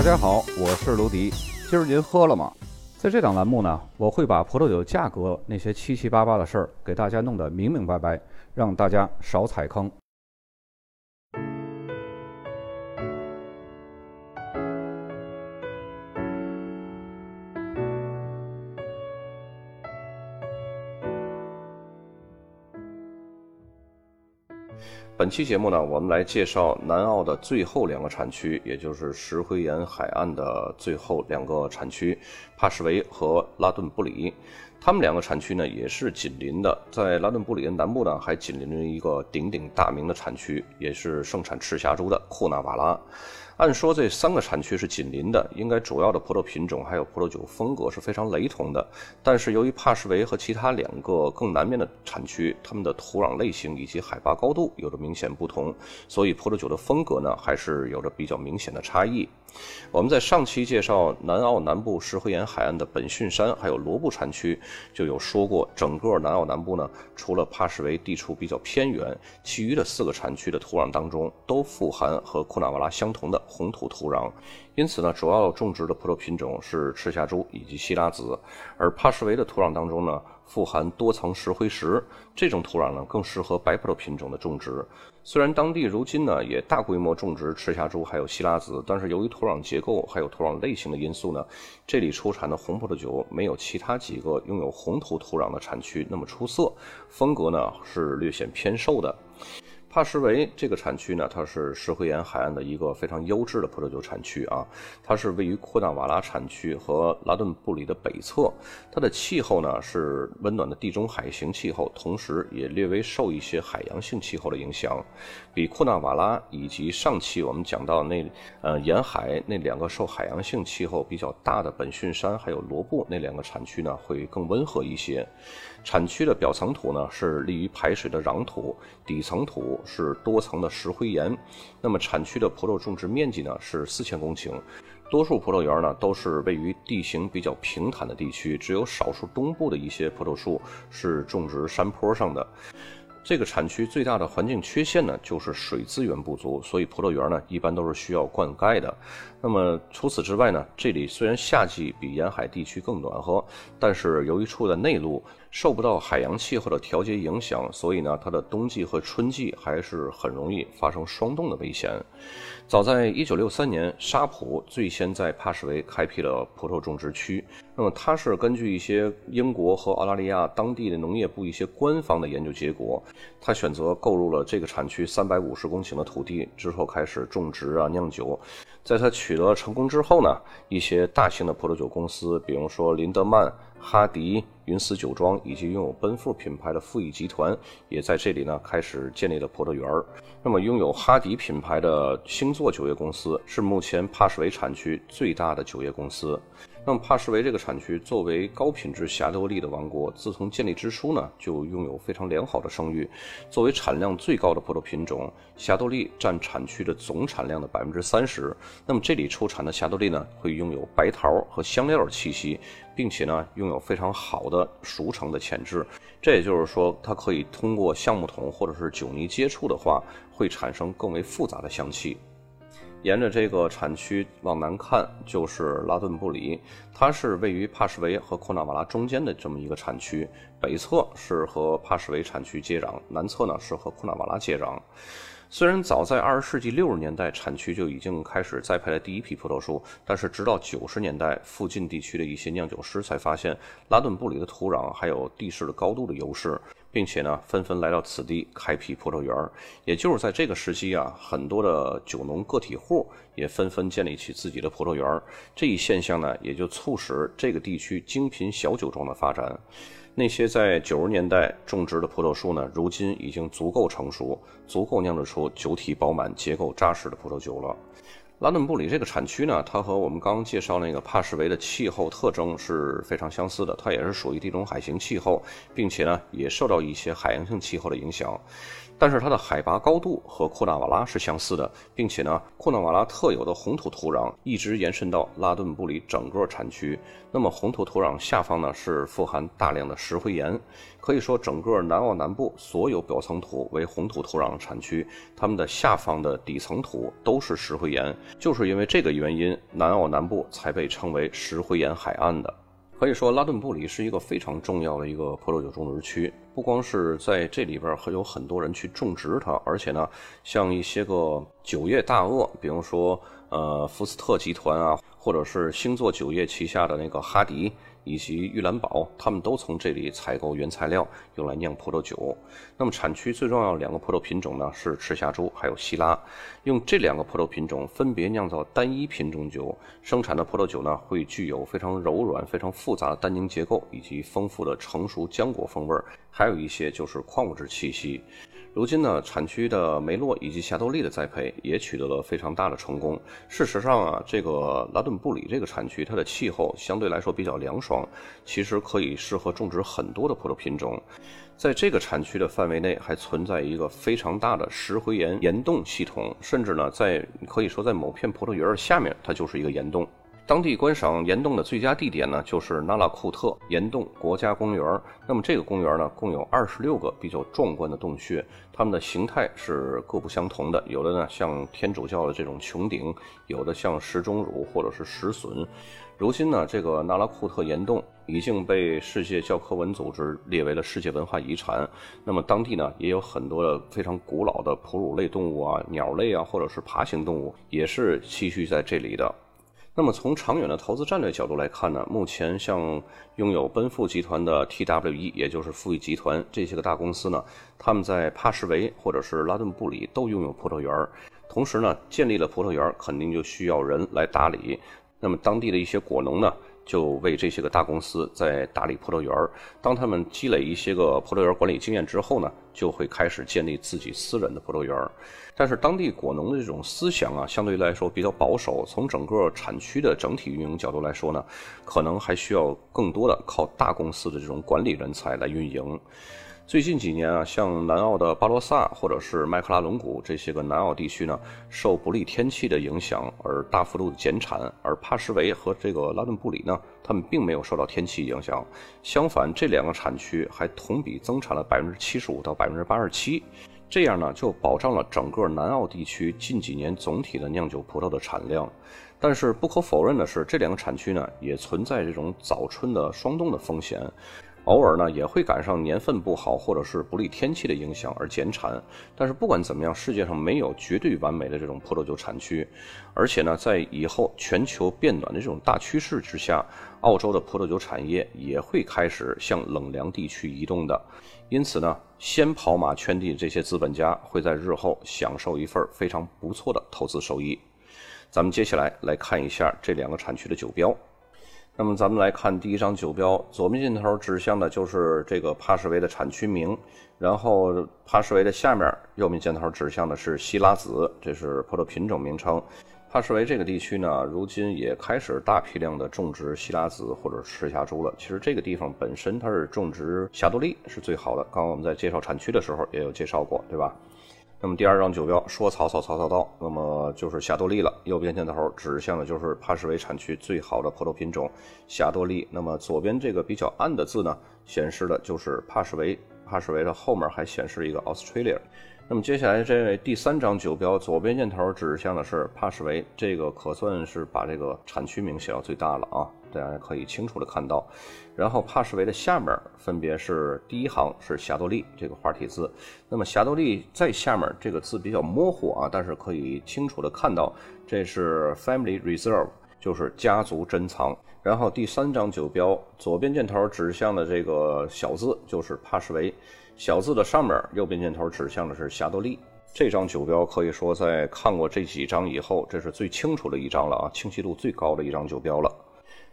大家好，我是卢迪。今儿您喝了吗？在这档栏目呢，我会把葡萄酒价格那些七七八八的事儿给大家弄得明明白白，让大家少踩坑。本期节目呢，我们来介绍南澳的最后两个产区，也就是石灰岩海岸的最后两个产区——帕什维和拉顿布里。他们两个产区呢，也是紧邻的。在拉顿布里的南部呢，还紧邻着一个鼎鼎大名的产区，也是盛产赤霞珠的库纳瓦拉。按说这三个产区是紧邻的，应该主要的葡萄品种还有葡萄酒风格是非常雷同的。但是由于帕什维和其他两个更南面的产区，它们的土壤类型以及海拔高度有着明显不同，所以葡萄酒的风格呢还是有着比较明显的差异。我们在上期介绍南澳南部石灰岩海岸的本逊山还有罗布产区，就有说过，整个南澳南部呢，除了帕什维地处比较偏远，其余的四个产区的土壤当中都富含和库纳瓦拉相同的。红土土壤，因此呢，主要种植的葡萄品种是赤霞珠以及希拉子，而帕什维的土壤当中呢，富含多层石灰石，这种土壤呢更适合白葡萄品种的种植。虽然当地如今呢也大规模种植赤霞珠还有希拉子，但是由于土壤结构还有土壤类型的因素呢，这里出产的红葡萄酒没有其他几个拥有红土土壤的产区那么出色，风格呢是略显偏瘦的。帕什维这个产区呢，它是石灰岩海岸的一个非常优质的葡萄酒产区啊。它是位于库纳瓦拉产区和拉顿布里的北侧，它的气候呢是温暖的地中海型气候，同时也略微受一些海洋性气候的影响，比库纳瓦拉以及上期我们讲到那呃沿海那两个受海洋性气候比较大的本逊山还有罗布那两个产区呢会更温和一些。产区的表层土呢是利于排水的壤土，底层土是多层的石灰岩。那么产区的葡萄种植面积呢是四千公顷，多数葡萄园呢都是位于地形比较平坦的地区，只有少数东部的一些葡萄树是种植山坡上的。这个产区最大的环境缺陷呢，就是水资源不足，所以葡萄园呢一般都是需要灌溉的。那么除此之外呢，这里虽然夏季比沿海地区更暖和，但是由于处在内陆，受不到海洋气候的调节影响，所以呢，它的冬季和春季还是很容易发生霜冻的危险。早在1963年，沙普最先在帕什维开辟了葡萄种植区。那么，它是根据一些英国和澳大利亚当地的农业部一些官方的研究结果，他选择购入了这个产区350公顷的土地之后，开始种植啊酿酒。在他取得成功之后呢，一些大型的葡萄酒公司，比如说林德曼。哈迪、云丝酒庄以及拥有奔富品牌的富益集团，也在这里呢开始建立了葡萄园儿。那么，拥有哈迪品牌的星座酒业公司是目前帕什维产区最大的酒业公司。那么帕什维这个产区作为高品质霞多丽的王国，自从建立之初呢，就拥有非常良好的声誉。作为产量最高的葡萄品种，霞多丽占产区的总产量的百分之三十。那么这里出产的霞多丽呢，会拥有白桃和香料的气息，并且呢，拥有非常好的熟成的潜质。这也就是说，它可以通过橡木桶或者是酒泥接触的话，会产生更为复杂的香气。沿着这个产区往南看，就是拉顿布里，它是位于帕什维和库纳瓦拉中间的这么一个产区，北侧是和帕什维产区接壤，南侧呢是和库纳瓦拉接壤。虽然早在二十世纪六十年代，产区就已经开始栽培了第一批葡萄树，但是直到九十年代，附近地区的一些酿酒师才发现拉顿布里的土壤还有地势的高度的优势，并且呢，纷纷来到此地开辟葡萄园。也就是在这个时期啊，很多的酒农个体户也纷纷建立起自己的葡萄园。这一现象呢，也就促使这个地区精品小酒庄的发展。那些在九十年代种植的葡萄树呢，如今已经足够成熟，足够酿制出酒体饱满、结构扎实的葡萄酒了。拉顿布里这个产区呢，它和我们刚刚介绍那个帕什维的气候特征是非常相似的，它也是属于地中海型气候，并且呢，也受到一些海洋性气候的影响。但是它的海拔高度和库纳瓦拉是相似的，并且呢，库纳瓦拉特有的红土土壤一直延伸到拉顿布里整个产区。那么红土土壤下方呢是富含大量的石灰岩，可以说整个南澳南部所有表层土为红土土壤产区，它们的下方的底层土都是石灰岩。就是因为这个原因，南澳南部才被称为石灰岩海岸的。可以说，拉顿布里是一个非常重要的一个葡萄酒种植区。不光是在这里边会有很多人去种植它，而且呢，像一些个酒业大鳄，比如说呃福斯特集团啊，或者是星座酒业旗下的那个哈迪。以及玉兰堡，他们都从这里采购原材料，用来酿葡萄酒。那么产区最重要的两个葡萄品种呢，是赤霞珠还有希拉。用这两个葡萄品种分别酿造单一品种酒，生产的葡萄酒呢，会具有非常柔软、非常复杂的单宁结构，以及丰富的成熟浆果风味儿，还有一些就是矿物质气息。如今呢，产区的梅洛以及霞多丽的栽培也取得了非常大的成功。事实上啊，这个拉顿布里这个产区，它的气候相对来说比较凉爽，其实可以适合种植很多的葡萄品种。在这个产区的范围内，还存在一个非常大的石灰岩岩洞系统，甚至呢，在可以说在某片葡萄园下面，它就是一个岩洞。当地观赏岩洞的最佳地点呢，就是纳拉库特岩洞国家公园。那么这个公园呢，共有二十六个比较壮观的洞穴，它们的形态是各不相同的。有的呢像天主教的这种穹顶，有的像石钟乳或者是石笋。如今呢，这个纳拉库特岩洞已经被世界教科文组织列为了世界文化遗产。那么当地呢，也有很多的非常古老的哺乳类动物啊、鸟类啊，或者是爬行动物，也是栖息在这里的。那么从长远的投资战略角度来看呢，目前像拥有奔富集团的 TWE，也就是富裕集团这些个大公司呢，他们在帕什维或者是拉顿布里都拥有葡萄园儿，同时呢，建立了葡萄园儿肯定就需要人来打理，那么当地的一些果农呢。就为这些个大公司在打理葡萄园儿。当他们积累一些个葡萄园管理经验之后呢，就会开始建立自己私人的葡萄园儿。但是当地果农的这种思想啊，相对来说比较保守。从整个产区的整体运营角度来说呢，可能还需要更多的靠大公司的这种管理人才来运营。最近几年啊，像南澳的巴罗萨或者是麦克拉龙谷这些个南澳地区呢，受不利天气的影响而大幅度的减产，而帕什维和这个拉顿布里呢，他们并没有受到天气影响，相反，这两个产区还同比增产了百分之七十五到百分之八十七，这样呢，就保障了整个南澳地区近几年总体的酿酒葡萄的产量。但是不可否认的是，这两个产区呢，也存在这种早春的霜冻的风险。偶尔呢也会赶上年份不好或者是不利天气的影响而减产，但是不管怎么样，世界上没有绝对完美的这种葡萄酒产区，而且呢，在以后全球变暖的这种大趋势之下，澳洲的葡萄酒产业也会开始向冷凉地区移动的，因此呢，先跑马圈地这些资本家会在日后享受一份非常不错的投资收益。咱们接下来来看一下这两个产区的酒标。那么咱们来看第一张酒标，左面箭头指向的就是这个帕什维的产区名，然后帕什维的下面右面箭头指向的是希拉子，这是葡萄品种名称。帕什维这个地区呢，如今也开始大批量的种植希拉子或者赤霞珠了。其实这个地方本身它是种植霞多丽是最好的，刚刚我们在介绍产区的时候也有介绍过，对吧？那么第二张酒标说曹操，曹操到，那么就是霞多丽了。右边箭头指向的就是帕什维产区最好的葡萄品种霞多丽。那么左边这个比较暗的字呢，显示的就是帕什维。帕什维的后面还显示一个 Australia。那么接下来这位第三张酒标，左边箭头指向的是帕什维，这个可算是把这个产区名写到最大了啊。大家可以清楚的看到，然后帕什维的下面分别是第一行是霞多丽这个花体字，那么霞多丽在下面这个字比较模糊啊，但是可以清楚的看到这是 Family Reserve，就是家族珍藏。然后第三张酒标左边箭头指向的这个小字就是帕什维，小字的上面右边箭头指向的是霞多丽。这张酒标可以说在看过这几张以后，这是最清楚的一张了啊，清晰度最高的一张酒标了。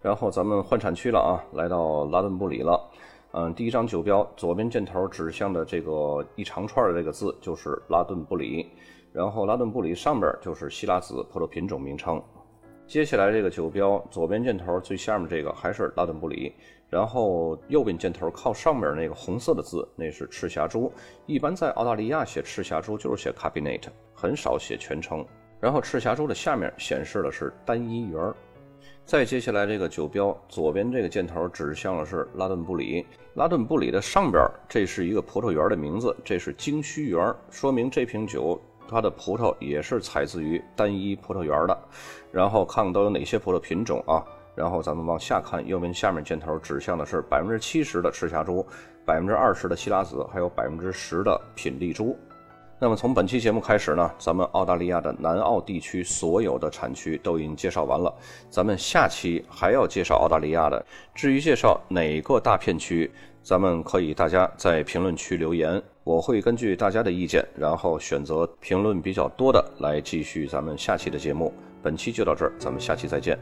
然后咱们换产区了啊，来到拉顿布里了。嗯，第一张酒标左边箭头指向的这个一长串的这个字就是拉顿布里，然后拉顿布里上边就是希拉子葡萄品种名称。接下来这个酒标左边箭头最下面这个还是拉顿布里，然后右边箭头靠上面那个红色的字那是赤霞珠。一般在澳大利亚写赤霞珠就是写 cabinet，很少写全称。然后赤霞珠的下面显示的是单一园。再接下来这个酒标左边这个箭头指向的是拉顿布里，拉顿布里的上边这是一个葡萄园的名字，这是京须园，说明这瓶酒。它的葡萄也是采自于单一葡萄园的，然后看看都有哪些葡萄品种啊？然后咱们往下看，右边下面箭头指向的是百分之七十的赤霞珠，百分之二十的希拉子，还有百分之十的品丽珠。那么从本期节目开始呢，咱们澳大利亚的南澳地区所有的产区都已经介绍完了，咱们下期还要介绍澳大利亚的。至于介绍哪个大片区？咱们可以大家在评论区留言，我会根据大家的意见，然后选择评论比较多的来继续咱们下期的节目。本期就到这儿，咱们下期再见。